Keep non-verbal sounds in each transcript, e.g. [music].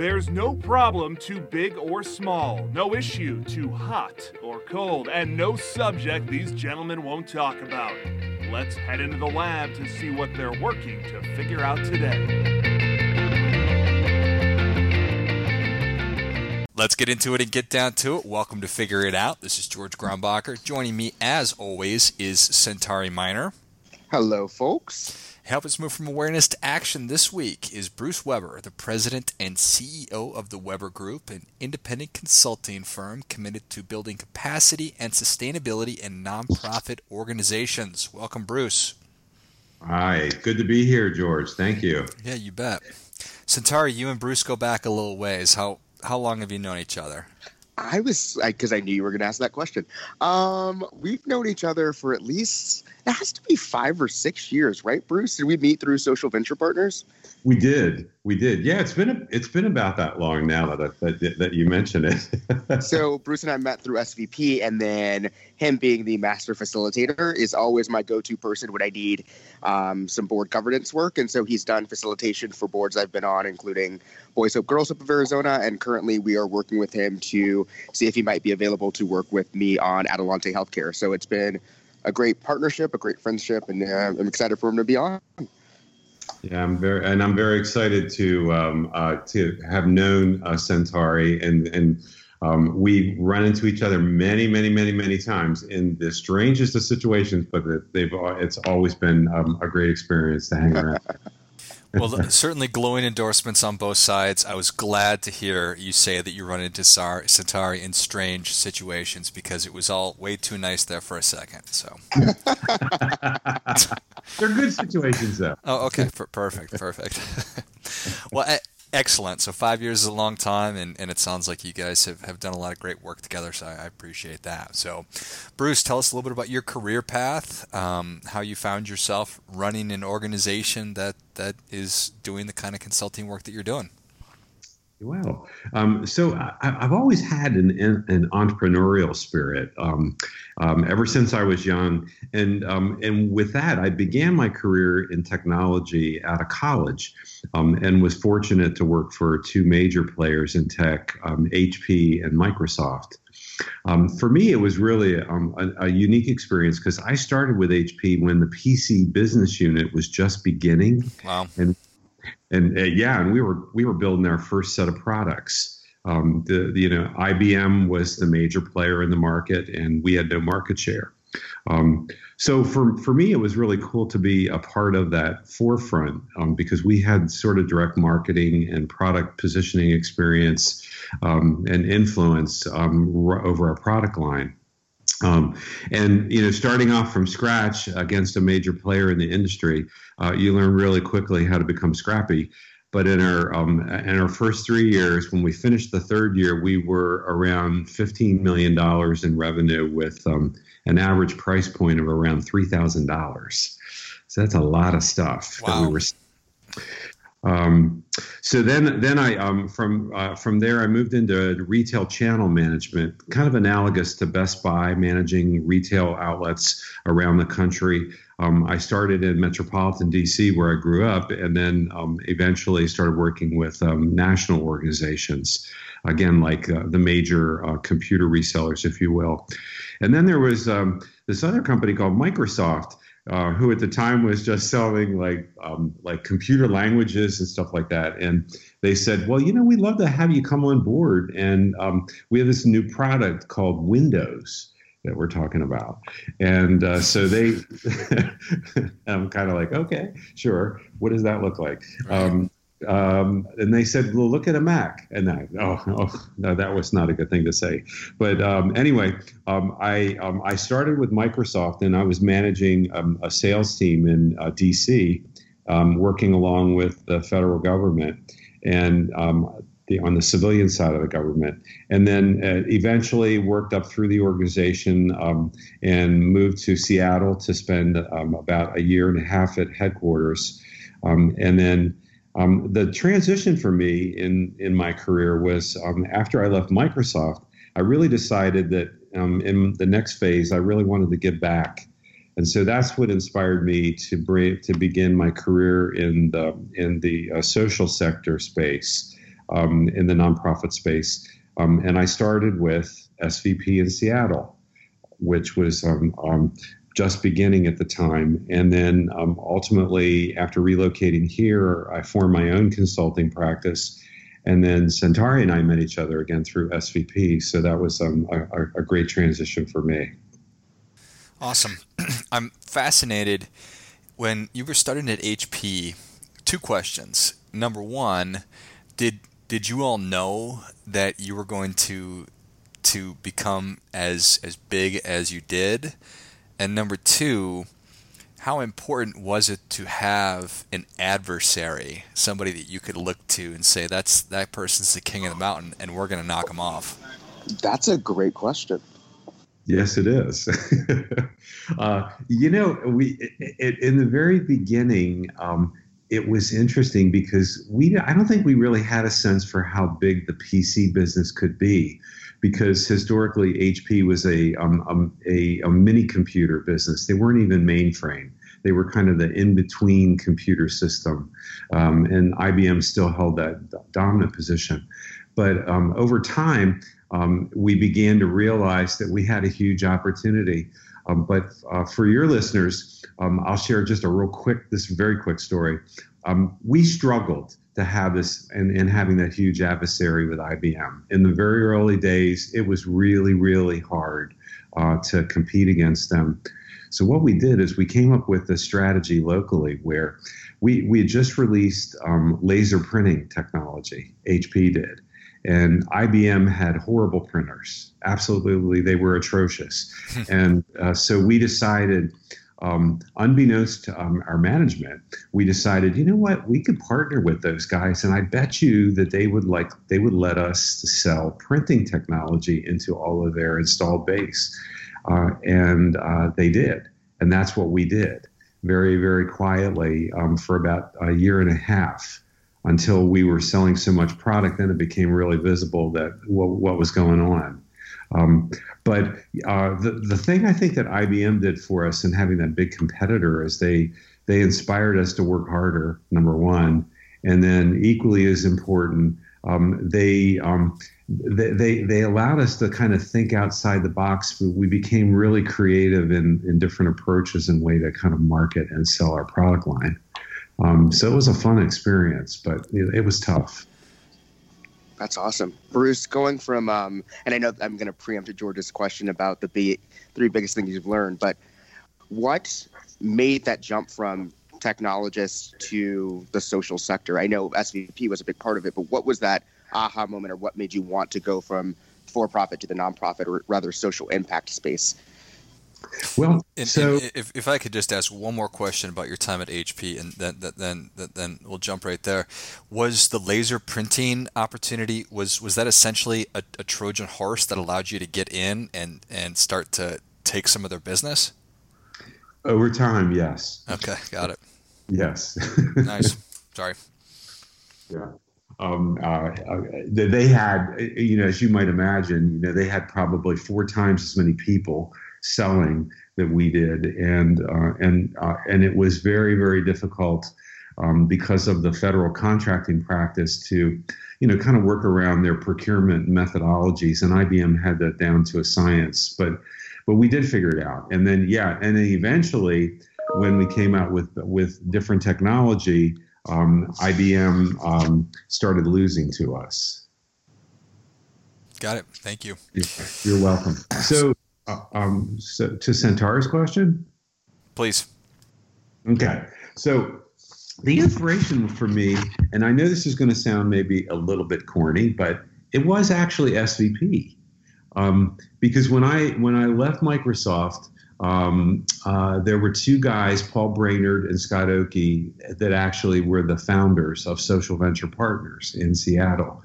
There's no problem too big or small, no issue too hot or cold, and no subject these gentlemen won't talk about. Let's head into the lab to see what they're working to figure out today. Let's get into it and get down to it. Welcome to Figure It Out. This is George Grombacher. Joining me, as always, is Centauri Minor. Hello, folks. Help us move from awareness to action this week is Bruce Weber, the president and CEO of the Weber Group, an independent consulting firm committed to building capacity and sustainability in nonprofit organizations. Welcome, Bruce. Hi, good to be here, George. Thank you. Yeah, you bet. Centauri, you and Bruce go back a little ways. How how long have you known each other? I was because I, I, knew you were going to ask that question. Um, we've known each other for at least it has to be five or six years, right, Bruce? Did we meet through Social Venture Partners? We did, we did. Yeah, it's been it's been about that long now that I, that, that you mention it. [laughs] so Bruce and I met through SVP, and then him being the master facilitator is always my go-to person when I need um, some board governance work, and so he's done facilitation for boards I've been on, including Boys Hope Girls Hope of Arizona, and currently we are working with him to see if he might be available to work with me on Adelante Healthcare. So it's been a great partnership, a great friendship, and uh, I'm excited for him to be on. Yeah, I'm very, and I'm very excited to um, uh, to have known uh, Centauri, and and um, we run into each other many, many, many, many times in the strangest of situations, but they've it's always been um, a great experience to hang around. [laughs] well, certainly glowing endorsements on both sides. I was glad to hear you say that you run into Centauri in strange situations because it was all way too nice there for a second. So [laughs] [laughs] they're good situations, though. [laughs] Oh, okay, perfect, perfect. [laughs] well, Excellent. So five years is a long time, and, and it sounds like you guys have, have done a lot of great work together. So I, I appreciate that. So, Bruce, tell us a little bit about your career path, um, how you found yourself running an organization that that is doing the kind of consulting work that you're doing. Well, um, so I, have always had an, an entrepreneurial spirit um, um, ever since I was young, and um, and with that, I began my career in technology out of college, um, and was fortunate to work for two major players in tech, HP um, and Microsoft. for me, it was really a, a unique experience because I started with HP when the PC business unit was just beginning, wow. and and uh, yeah, and we were we were building our first set of products. Um, the, the, you know IBM was the major player in the market, and we had no market share. Um, so for for me, it was really cool to be a part of that forefront um, because we had sort of direct marketing and product positioning experience um, and influence um, over our product line. Um, and you know, starting off from scratch against a major player in the industry, uh, you learn really quickly how to become scrappy. But in our um, in our first three years, when we finished the third year, we were around fifteen million dollars in revenue with um, an average price point of around three thousand dollars. So that's a lot of stuff wow. that we were. Um, so then, then I um, from uh, from there I moved into retail channel management, kind of analogous to Best Buy, managing retail outlets around the country. Um, I started in metropolitan DC, where I grew up, and then um, eventually started working with um, national organizations, again like uh, the major uh, computer resellers, if you will. And then there was um, this other company called Microsoft uh, who at the time was just selling like um, like computer languages and stuff like that. And they said, "Well, you know, we'd love to have you come on board, and um, we have this new product called Windows." that we're talking about. And uh, so they, [laughs] I'm kind of like, okay, sure. What does that look like? Um, um, and they said, "Well, look at a Mac." And I, oh, oh no, that was not a good thing to say. But um, anyway, um, I um, I started with Microsoft, and I was managing um, a sales team in uh, D.C., um, working along with the federal government and the, on the civilian side of the government, and then uh, eventually worked up through the organization and moved to Seattle to spend about a year and a half at headquarters, and then. Um, the transition for me in in my career was um, after I left Microsoft. I really decided that um, in the next phase, I really wanted to give back, and so that's what inspired me to bring to begin my career in the in the uh, social sector space. um, in the nonprofit space. Um, and I started with SVP in Seattle, which was um, just beginning at the time. And then um, ultimately, after relocating here, I formed my own consulting practice. And then Centauri and I met each other again through SVP. So that was um, a, a great transition for me. Awesome. [clears throat] I'm fascinated. When you were starting at HP, two questions. Number one, did did you all know that you were going to to become as as big as you did? And number two, how important was it to have an adversary, somebody that you could look to and say, "That's that person's the king of the mountain, and we're going to knock him off"? That's a great question. Yes, it is. [laughs] uh, you know, we it, in the very beginning, um, it was interesting because we I don't think we really had a sense for how big the PC business could be because historically HP was a, um, um, a, a mini computer business. They weren't even mainframe. They were kind of the in-between computer system, um, and IBM still held that dominant position. But um, over time, um, we began to realize that we had a huge opportunity. But uh, for your listeners, I'll share just a real quick, this very quick story. We struggled to have this and, and having that huge adversary with IBM. In the very early days, it was really, really hard uh, to compete against them. So what we did is we came up with a strategy locally where we, we had just released um, laser printing technology, HP did. And IBM had horrible printers. Absolutely, they were atrocious. [laughs] and uh, so we decided um, unbeknownst to um, our management, we decided, you know what, we could partner with those guys, and I bet you that they would like they would let us sell printing technology into all of their installed base, uh, and uh, they did, and that's what we did, very very quietly um, for about a year and a half. Until we were selling so much product, then it became really visible that what, what was going on. Um, but uh, the the thing I think that IBM did for us in having that big competitor is they they inspired us to work harder. Number one, and then equally as important, um, they, um, they, they allowed us to kind of think outside the box. We became really creative in in different approaches and way to kind of market and sell our product line. Um, so it was a fun experience, but it was tough. That's awesome, Bruce. Going from, um, and I know I'm going to preempt George's question about the b- three biggest things you've learned, but what made that jump from technologist to the social sector? I know SVP was a big part of it, but what was that aha moment, or what made you want to go from for-profit to the nonprofit, or rather social impact space? Well, and, so and if, if I could just ask one more question about your time at HP, and then then then, then we'll jump right there. Was the laser printing opportunity was was that essentially a, a Trojan horse that allowed you to get in and and start to take some of their business? Over time, yes. Okay, got it. Yes. nice. [laughs] Sorry. Yeah. Um, uh, uh, they had, you know, as you might imagine, you know, they had probably four times as many people selling that we did, and uh, and uh, and it was very very difficult um, because of the federal contracting practice to, you know, kind of work around their procurement methodologies, and IBM had that down to a science, but but we did figure it out, and then yeah, and then eventually when we came out with with different technology. Um, IBM um, started losing to us. Got it. Thank you. You're welcome. So, um, so to Centauri's question? Please. Okay. So the inspiration for me, and I know this is going to sound maybe a little bit corny, but it was actually SVP. Um, because when I when I left Microsoft, um, uh, there were two guys, Paul Brainerd and Scott Oki, that actually were the founders of Social Venture Partners in Seattle,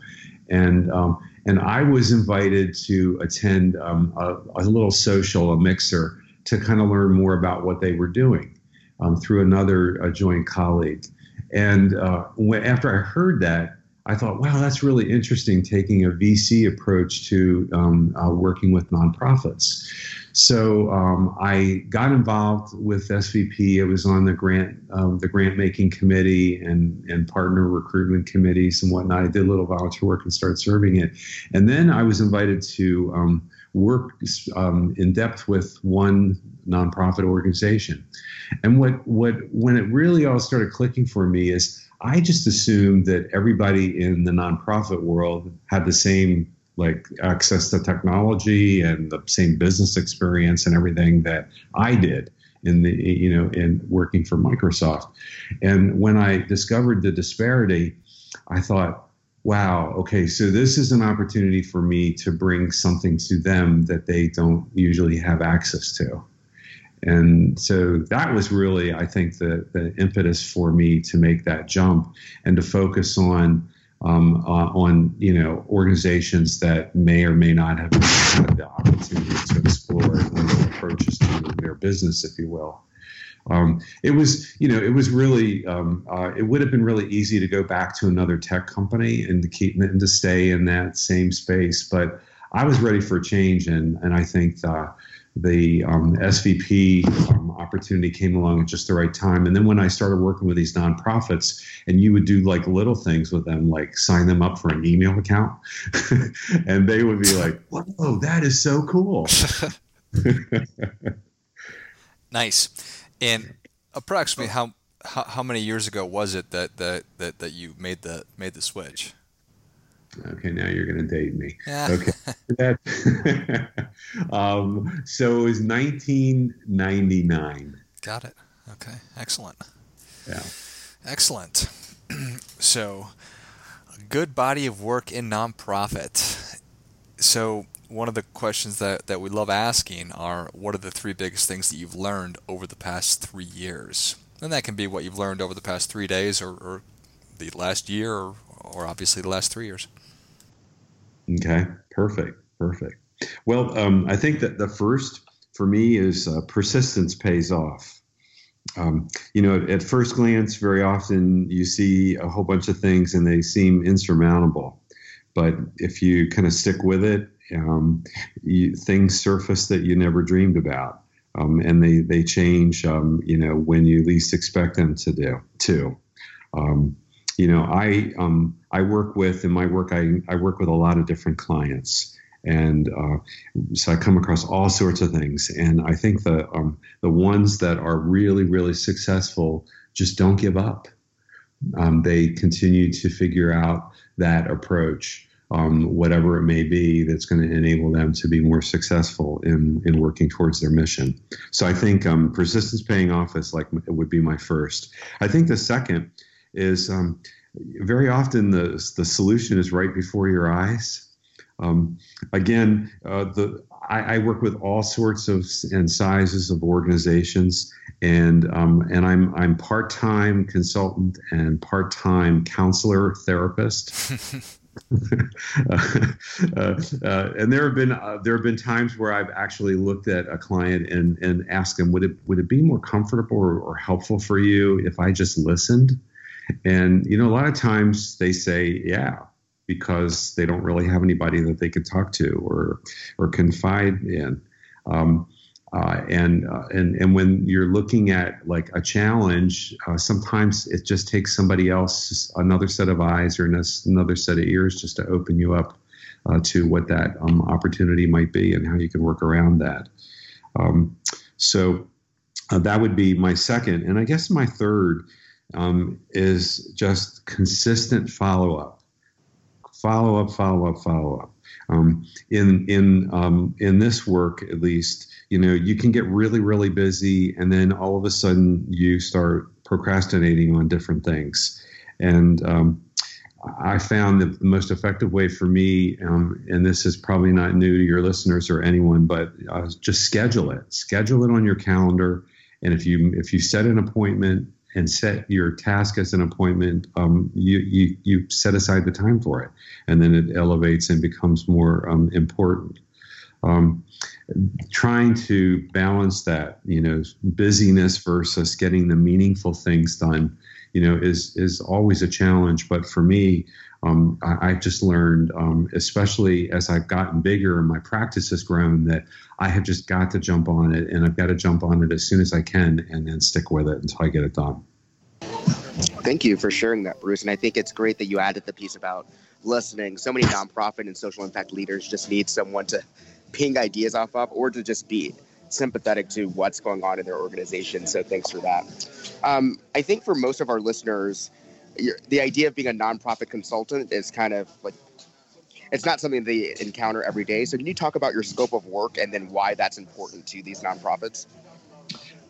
and um, and I was invited to attend um, a, a, little social, a mixer, to kind of learn more about what they were doing um, through another joint colleague. And uh, when, after I heard that, I thought, wow, that's really interesting taking a VC approach to um, uh, working with nonprofits. So um, I got involved with SVP. I was on the grant um, the grant making committee and and partner recruitment committees and whatnot. I did a little volunteer work and started serving it, and then I was invited to um, work um, in depth with one nonprofit organization. And what what when it really all started clicking for me is I just assumed that everybody in the nonprofit world had the same like access to technology and the same business experience and everything that I did in the you know in working for Microsoft. And when I discovered the disparity, I thought, wow, okay, so this is an opportunity for me to bring something to them that they don't usually have access to. And so that was really, I think, the, the impetus for me to make that jump and to focus on um, uh, on you know organizations that may or may not have had the opportunity to explore approaches to their business, if you will. Um, it was you know it was really um, uh, it would have been really easy to go back to another tech company and to keep and to stay in that same space, but I was ready for a change, and and I think. The, the um, SVP um, opportunity came along at just the right time. And then when I started working with these nonprofits, and you would do like little things with them, like sign them up for an email account, [laughs] and they would be like, "Whoa, that is so cool!" [laughs] nice. And approximately how, how how many years ago was it that that that, that you made the made the switch? Okay, now you're going to date me. Yeah. Okay. [laughs] that, [laughs] um, so it was 1999. Got it. Okay, excellent. Yeah. Excellent. [clears throat] so, a good body of work in nonprofit. So, one of the questions that, that we love asking are what are the three biggest things that you've learned over the past three years? And that can be what you've learned over the past three days or, or the last year or, or obviously the last three years. Okay, perfect, perfect. Well, um, I think that the first for me is uh, persistence pays off. Um, you know, at first glance, very often you see a whole bunch of things and they seem insurmountable. But if you kind of stick with it, um, you, things surface that you never dreamed about. Um, and they, they change, um, you know, when you least expect them to do, too. Um, you know, I um, I work with in my work I, I work with a lot of different clients, and uh, so I come across all sorts of things. And I think the um, the ones that are really really successful just don't give up. Um, they continue to figure out that approach, um, whatever it may be, that's going to enable them to be more successful in in working towards their mission. So I think um, persistence paying off is like would be my first. I think the second is um, very often the the solution is right before your eyes. Um, again, uh, the I, I, work with all sorts of and sizes of organizations, and um, and I'm I'm part time consultant and part time counselor therapist. [laughs] [laughs] uh, uh, and there have been uh, there have been times where I've actually looked at a client and and asked them would it would it be more comfortable or, or helpful for you if I just listened and, you know, a lot of times they say, yeah, because they don't really have anybody that they could talk to or, or confide in. Um, uh, and uh, and and when you're looking at like a challenge, uh, sometimes it just takes somebody else, another set of eyes or another set of ears, just to open you up uh, to what that um, opportunity might be and how you can work around that. Um, so uh, that would be my second, and I guess my third um, is just consistent follow up, follow up, follow up, follow up. Um, in in um, in this work, at least, you know, you can get really really busy, and then all of a sudden you start procrastinating on different things, and um, I found the most effective way for me, um, and this is probably not new to your listeners or anyone, but uh, just schedule it. Schedule it on your calendar, and if you if you set an appointment and set your task as an appointment, um, you, you, you set aside the time for it, and then it elevates and becomes more um, important. Um, trying to balance that, you know, busyness versus getting the meaningful things done you know, is is always a challenge. But for me, um, I, have just learned, um, especially as I've gotten bigger and my practice has grown, that I have just got to jump on it, and I've got to jump on it as soon as I can, and then stick with it until I get it done. Thank you for sharing that, Bruce. And I think it's great that you added the piece about listening. So many nonprofit and social impact leaders just need someone to ping ideas off of or to just be sympathetic to what's going on in their organization. So thanks for that. Um, I think for most of our listeners, the idea of being a nonprofit consultant is kind of like it's not something they encounter every day. So can you talk about your scope of work and then why that's important to these nonprofits?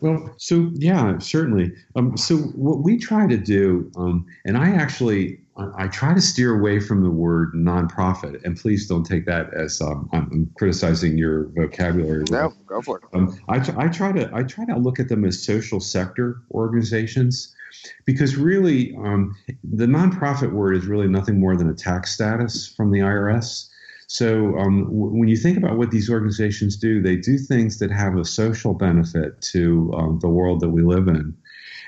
Well, so yeah, certainly. Um, so what we try to do, um, and I actually I try to steer away from the word nonprofit, and please don't take that as um, I'm criticizing your vocabulary. No, go for it. Um, I, I try to I try to look at them as social sector organizations because really um, the nonprofit word is really nothing more than a tax status from the IRS. So um, w- when you think about what these organizations do, they do things that have a social benefit to um, the world that we live in.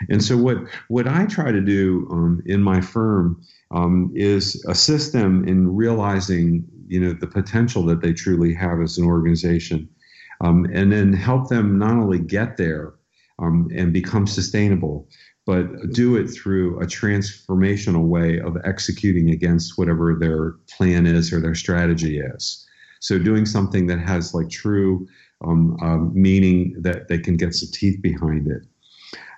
And so what what I try to do um, in my firm um, is assist them in realizing you know the potential that they truly have as an organization, um, and then help them not only get there um, and become sustainable, but do it through a transformational way of executing against whatever their plan is or their strategy is. So doing something that has like true um, um, meaning that they can get some teeth behind it.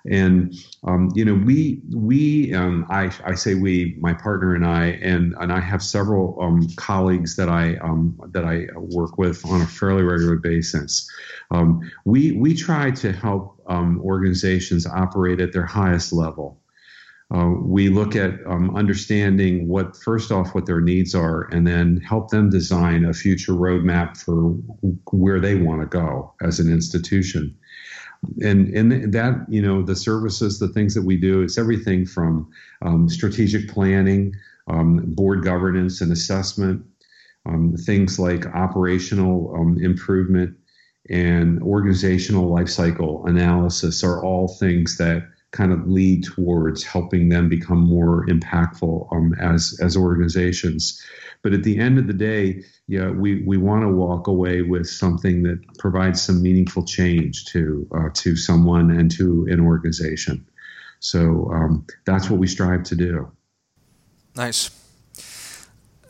And um, you know, we we um, I, I say we, my partner and I, and and I have several um, colleagues that I um, that I work with on a fairly regular basis. Um, we we try to help um, organizations operate at their highest level. Uh, we look at um, understanding what, first off, what their needs are, and then help them design a future roadmap for where they want to go as an institution and and that you know the services the things that we do it's everything from um, strategic planning um, board governance and assessment um, things like operational um, improvement and organizational life cycle analysis are all things that kind of lead towards helping them become more impactful um, as as organizations but at the end of the day, yeah, we, we want to walk away with something that provides some meaningful change to uh, to someone and to an organization. So um, that's what we strive to do. Nice.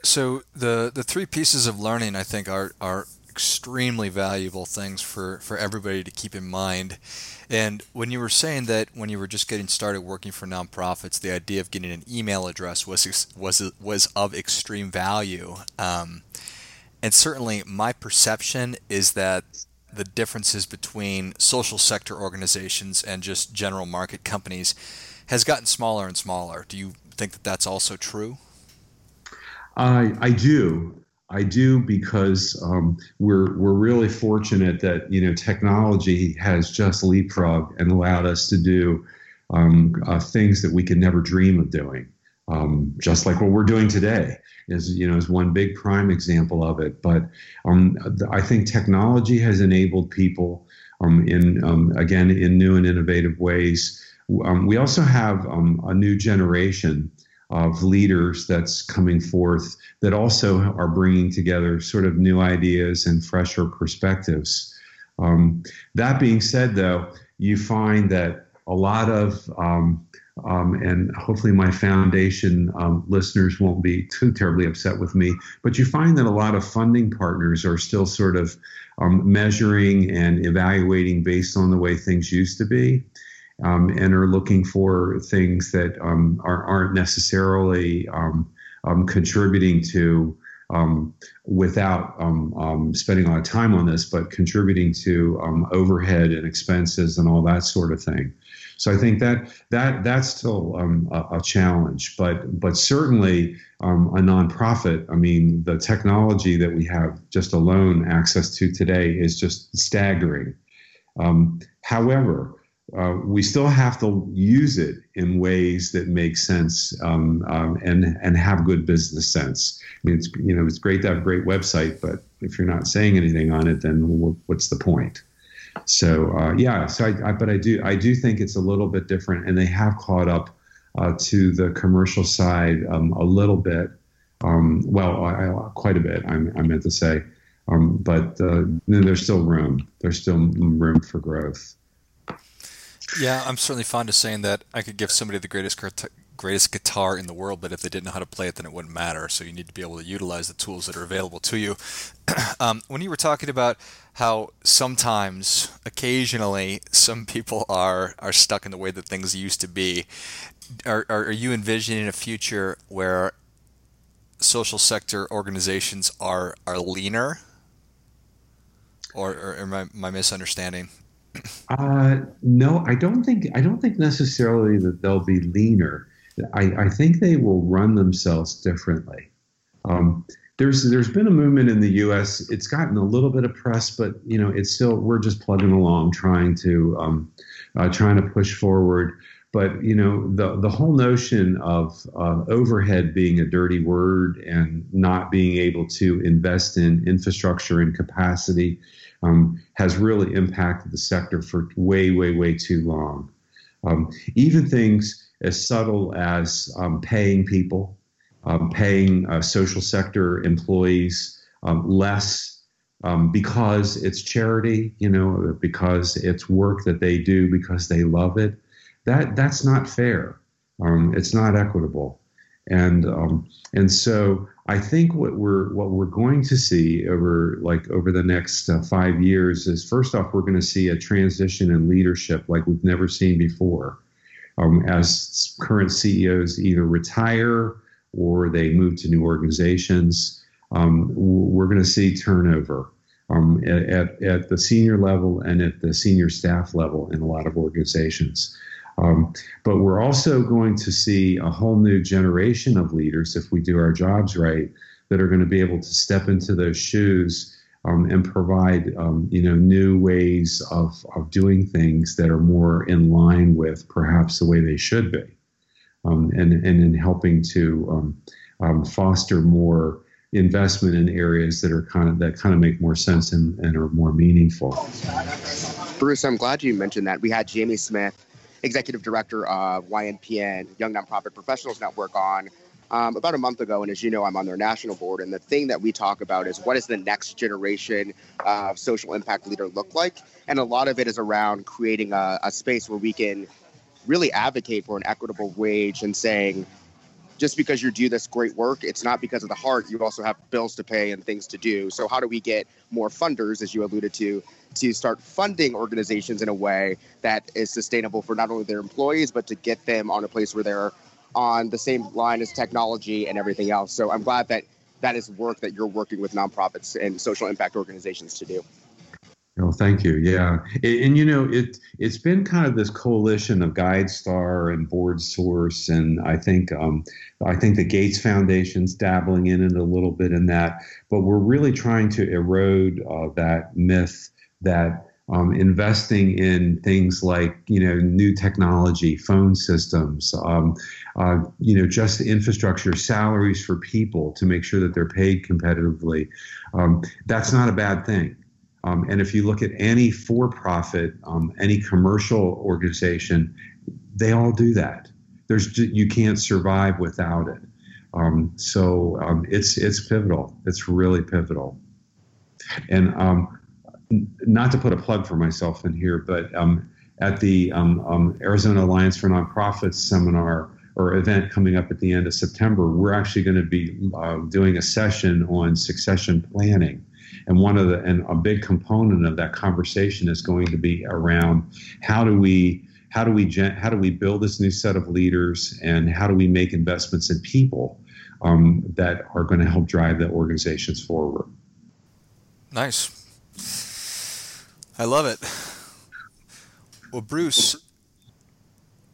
So the the three pieces of learning I think are are extremely valuable things for, for everybody to keep in mind. And when you were saying that when you were just getting started working for nonprofits, the idea of getting an email address was was was of extreme value. Um, and certainly, my perception is that the differences between social sector organizations and just general market companies has gotten smaller and smaller. Do you think that that's also true? I I do. I do because um, we're we're really fortunate that you know technology has just leapfrogged and allowed us to do um, uh, things that we could never dream of doing. Um, just like what we're doing today is you know is one big prime example of it. But um, I think technology has enabled people um, in um, again in new and innovative ways. we also have a new generation of leaders that's coming forth that also are bringing together sort of new ideas and fresher perspectives. Um, that being said, though, you find that a lot of um, um, and hopefully my foundation um, listeners won't be too terribly upset with me, but you find that a lot of funding partners are still sort of um, measuring and evaluating based on the way things used to be um, and are looking for things that um, are, aren't necessarily um, um contributing to um, without um, spending a lot of time on this, but contributing to overhead and expenses and all that sort of thing. So I think that that that's still a, a, challenge, but but certainly a nonprofit. I mean, the technology that we have just alone access to today is just staggering. however, uh, we still have to use it in ways that make sense um, um, and and have good business sense. I mean, it's you know it's great to have a great website, but if you're not saying anything on it, then what's the point? So uh, yeah, so I, I, but I do I do think it's a little bit different, and they have caught up uh, to the commercial side um, a little bit. Um, well, I, quite a bit. I, I meant to say, um, but uh, there's still room. There's still room for growth. Yeah, I'm certainly fond of saying that I could give somebody the greatest greatest guitar in the world, but if they didn't know how to play it, then it wouldn't matter. So you need to be able to utilize the tools that are available to you. [clears throat] um, when you were talking about how sometimes, occasionally, some people are are stuck in the way that things used to be, are, are, are you envisioning a future where social sector organizations are are leaner? Or, or am I, am I misunderstanding? Uh, no, I don't think I don't think necessarily that they'll be leaner. I, I think they will run themselves differently. Um, there's there's been a movement in the U.S. It's gotten a little bit of press, but you know it's still we're just plugging along, trying to um, uh, trying to push forward. But you know the the whole notion of uh, overhead being a dirty word and not being able to invest in infrastructure and capacity um, has really impacted the sector for way way way too long. Um, even things as subtle as um, paying people, um, paying uh, social sector employees um, less um, because it's charity, you know, because it's work that they do because they love it. That that's not fair. It's not equitable, and um, and so I think what we're what we're going to see over like over the next uh, five years is first off we're going to see a transition in leadership like we've never seen before um, as current CEOs either retire or they move to new organizations. Um, we're going to see turnover um, at, at the senior level and at the senior staff level in a lot of organizations. Um, but we're also going to see a whole new generation of leaders, if we do our jobs right, that are going to be able to step into those shoes um, and provide um, you know new ways of, of doing things that are more in line with perhaps the way they should be, um, and and in helping to um, um, foster more investment in areas that are kind of that kind of make more sense and, and are more meaningful. Bruce, I'm glad you mentioned that. We had Jamie Smith, executive director of YNPN, Young Nonprofit Professionals Network, on um, about a month ago. And as you know, I'm on their national board. And the thing that we talk about is what does the next generation of social impact leader look like? And a lot of it is around creating a, a space where we can really advocate for an equitable wage and saying, just because you do this great work, it's not because of the heart. You also have bills to pay and things to do. So, how do we get more funders, as you alluded to, to start funding organizations in a way that is sustainable for not only their employees, but to get them on a place where they're on the same line as technology and everything else. So I'm glad that that is work that you're working with nonprofits and social impact organizations to do. Oh, thank you. Yeah, and, and, you know it it's been kind of this coalition of GuideStar and BoardSource, and I think um, I think the Gates Foundation's dabbling in it a little bit in that, but we're really trying to erode uh, that myth that um, investing in things like you know new technology, phone systems, um, uh, you know just infrastructure, salaries for people to make sure that they're paid competitively. Um, that's not a bad thing. Um, and if you look at any for-profit, um, any commercial organization, they all do that. There's you can't survive without it. Um, so it's it's pivotal. It's really pivotal. And not to put a plug for myself in here, but um, at the um, um, Arizona Alliance for Nonprofits seminar or event coming up at the end of September, we're actually going to be uh, doing a session on succession planning. And one of the and a big component of that conversation is going to be around how do we how do we how do we build this new set of leaders and how do we make investments in people um, that are going to help drive the organizations forward. Nice. I love it. Well, Bruce,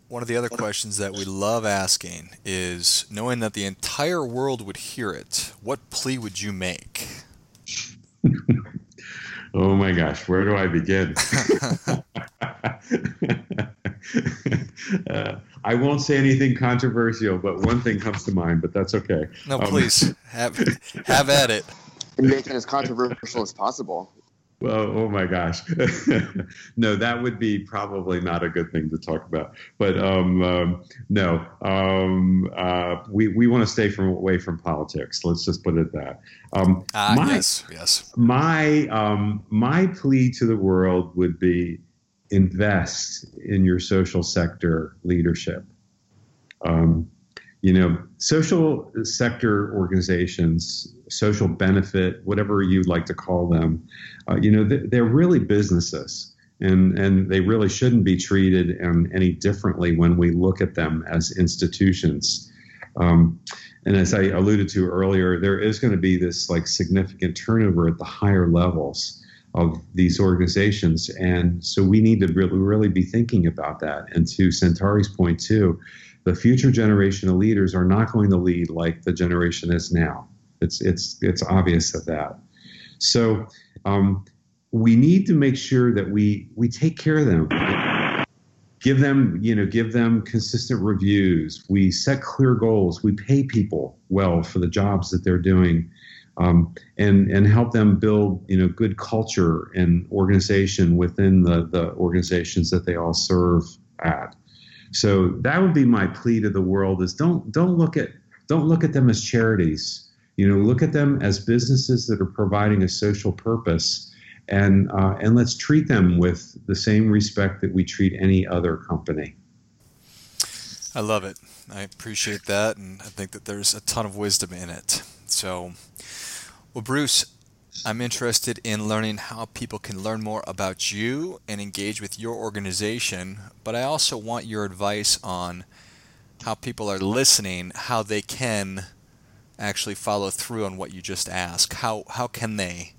one of the other questions that we love asking is knowing that the entire world would hear it, what plea would you make? [laughs] oh my gosh, where do I begin? [laughs] [laughs] uh, I won't say anything controversial, but one thing comes to mind, but that's okay. No, um, please have have at it. And make it as controversial as possible. Well, oh my gosh. [laughs] no, that would be probably not a good thing to talk about. But um, um, no, um, uh, we, we want to stay from away from politics. Let's just put it that. Um, uh, my, yes, yes. My, um, my plea to the world would be invest in your social sector leadership. Um, you know, social sector organizations, social benefit, whatever you'd like to call them, uh, you know, they're really businesses. And, and they really shouldn't be treated um, any differently when we look at them as institutions. Um, and as I alluded to earlier, there is going to be this like significant turnover at the higher levels of these organizations. And so we need to really, really be thinking about that. And to Centauri's point, too, the future generation of leaders are not going to lead like the generation is now. It's it's it's obvious of that. So um, we need to make sure that we we take care of them. Give them, you know, give them consistent reviews. We set clear goals. We pay people well for the jobs that they're doing, um, and and help them build, you know, good culture and organization within the the organizations that they all serve at. So that would be my plea to the world: is don't don't look at don't look at them as charities. You know, look at them as businesses that are providing a social purpose, and uh, and let's treat them with the same respect that we treat any other company. I love it. I appreciate that, and I think that there's a ton of wisdom in it. So, well, Bruce, I'm interested in learning how people can learn more about you and engage with your organization, but I also want your advice on how people are listening, how they can actually follow through on what you just asked. How how can they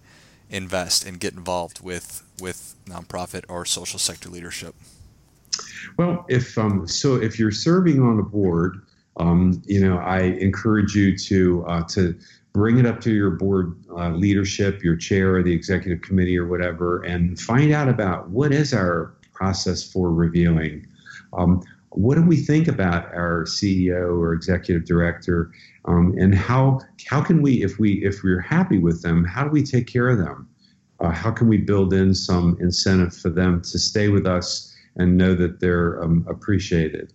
invest and get involved with with nonprofit or social sector leadership? Well, if um, so, if you're serving on a board, um, you know, I encourage you to uh, to bring it up to your board uh, leadership, your chair or the executive committee or whatever, and find out about what is our process for reviewing. Um, what do we think about our CEO or executive director, um, and how how can we, if we if we're happy with them, how do we take care of them? Uh, how can we build in some incentive for them to stay with us and know that they're um, appreciated?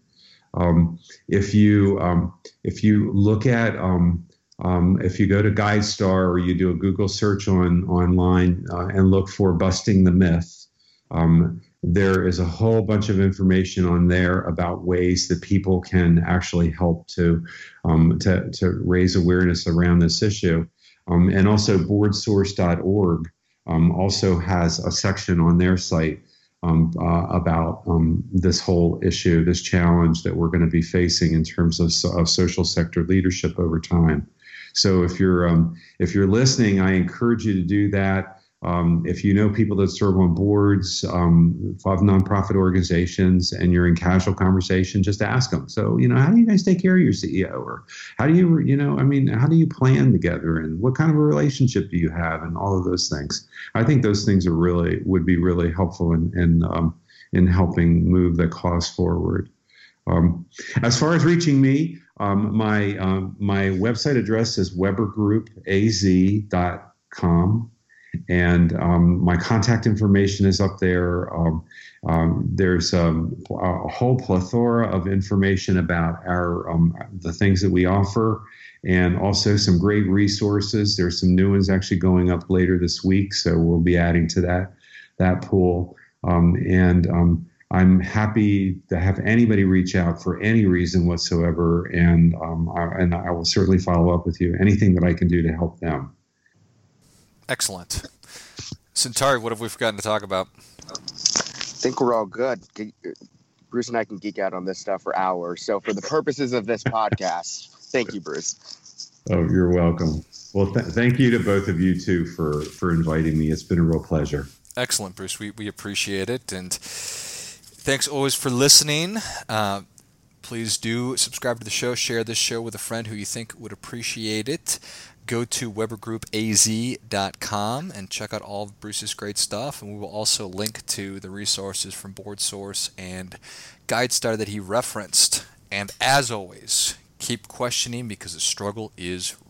Um, if you um, if you look at um, um, if you go to GuideStar or you do a Google search on online uh, and look for busting the myth, um, there is a whole bunch of information on there about ways that people can actually help to um, to, to raise awareness around this issue. Um, and also, boardsource.org um, also has a section on their site um, uh, about um, this whole issue, this challenge that we're going to be facing in terms of, of social sector leadership over time. So if you're um, if you're listening, I encourage you to do that. Um, if you know people that serve on boards um, of nonprofit organizations and you're in casual conversation, just ask them. So, you know, how do you guys take care of your CEO? Or how do you, you know, I mean, how do you plan together and what kind of a relationship do you have and all of those things? I think those things are really, would be really helpful in, in, um, in helping move the cause forward. Um, as far as reaching me, um, my um, my website address is webergroupaz.com, and um, my contact information is up there. Um, um, there's um, a whole plethora of information about our the things that we offer, and also some great resources. There's some new ones actually going up later this week, so we'll be adding to that that pool. and I'm happy to have anybody reach out for any reason whatsoever, and um, I, and I will certainly follow up with you. Anything that I can do to help them. Excellent. Centauri, what have we forgotten to talk about? I think we're all good. Bruce and I can geek out on this stuff for hours. So, for the purposes of this podcast, thank you, Bruce. Oh, you're welcome. Well, th- thank you to both of you too for for inviting me. It's been a real pleasure. Excellent, Bruce. We we appreciate it and. Thanks always for listening. Uh, please do subscribe to the show, share this show with a friend who you think would appreciate it. Go to webergroupaz.com and check out all of Bruce's great stuff. And we will also link to the resources from BoardSource and GuideStar that he referenced. And as always, keep questioning because the struggle is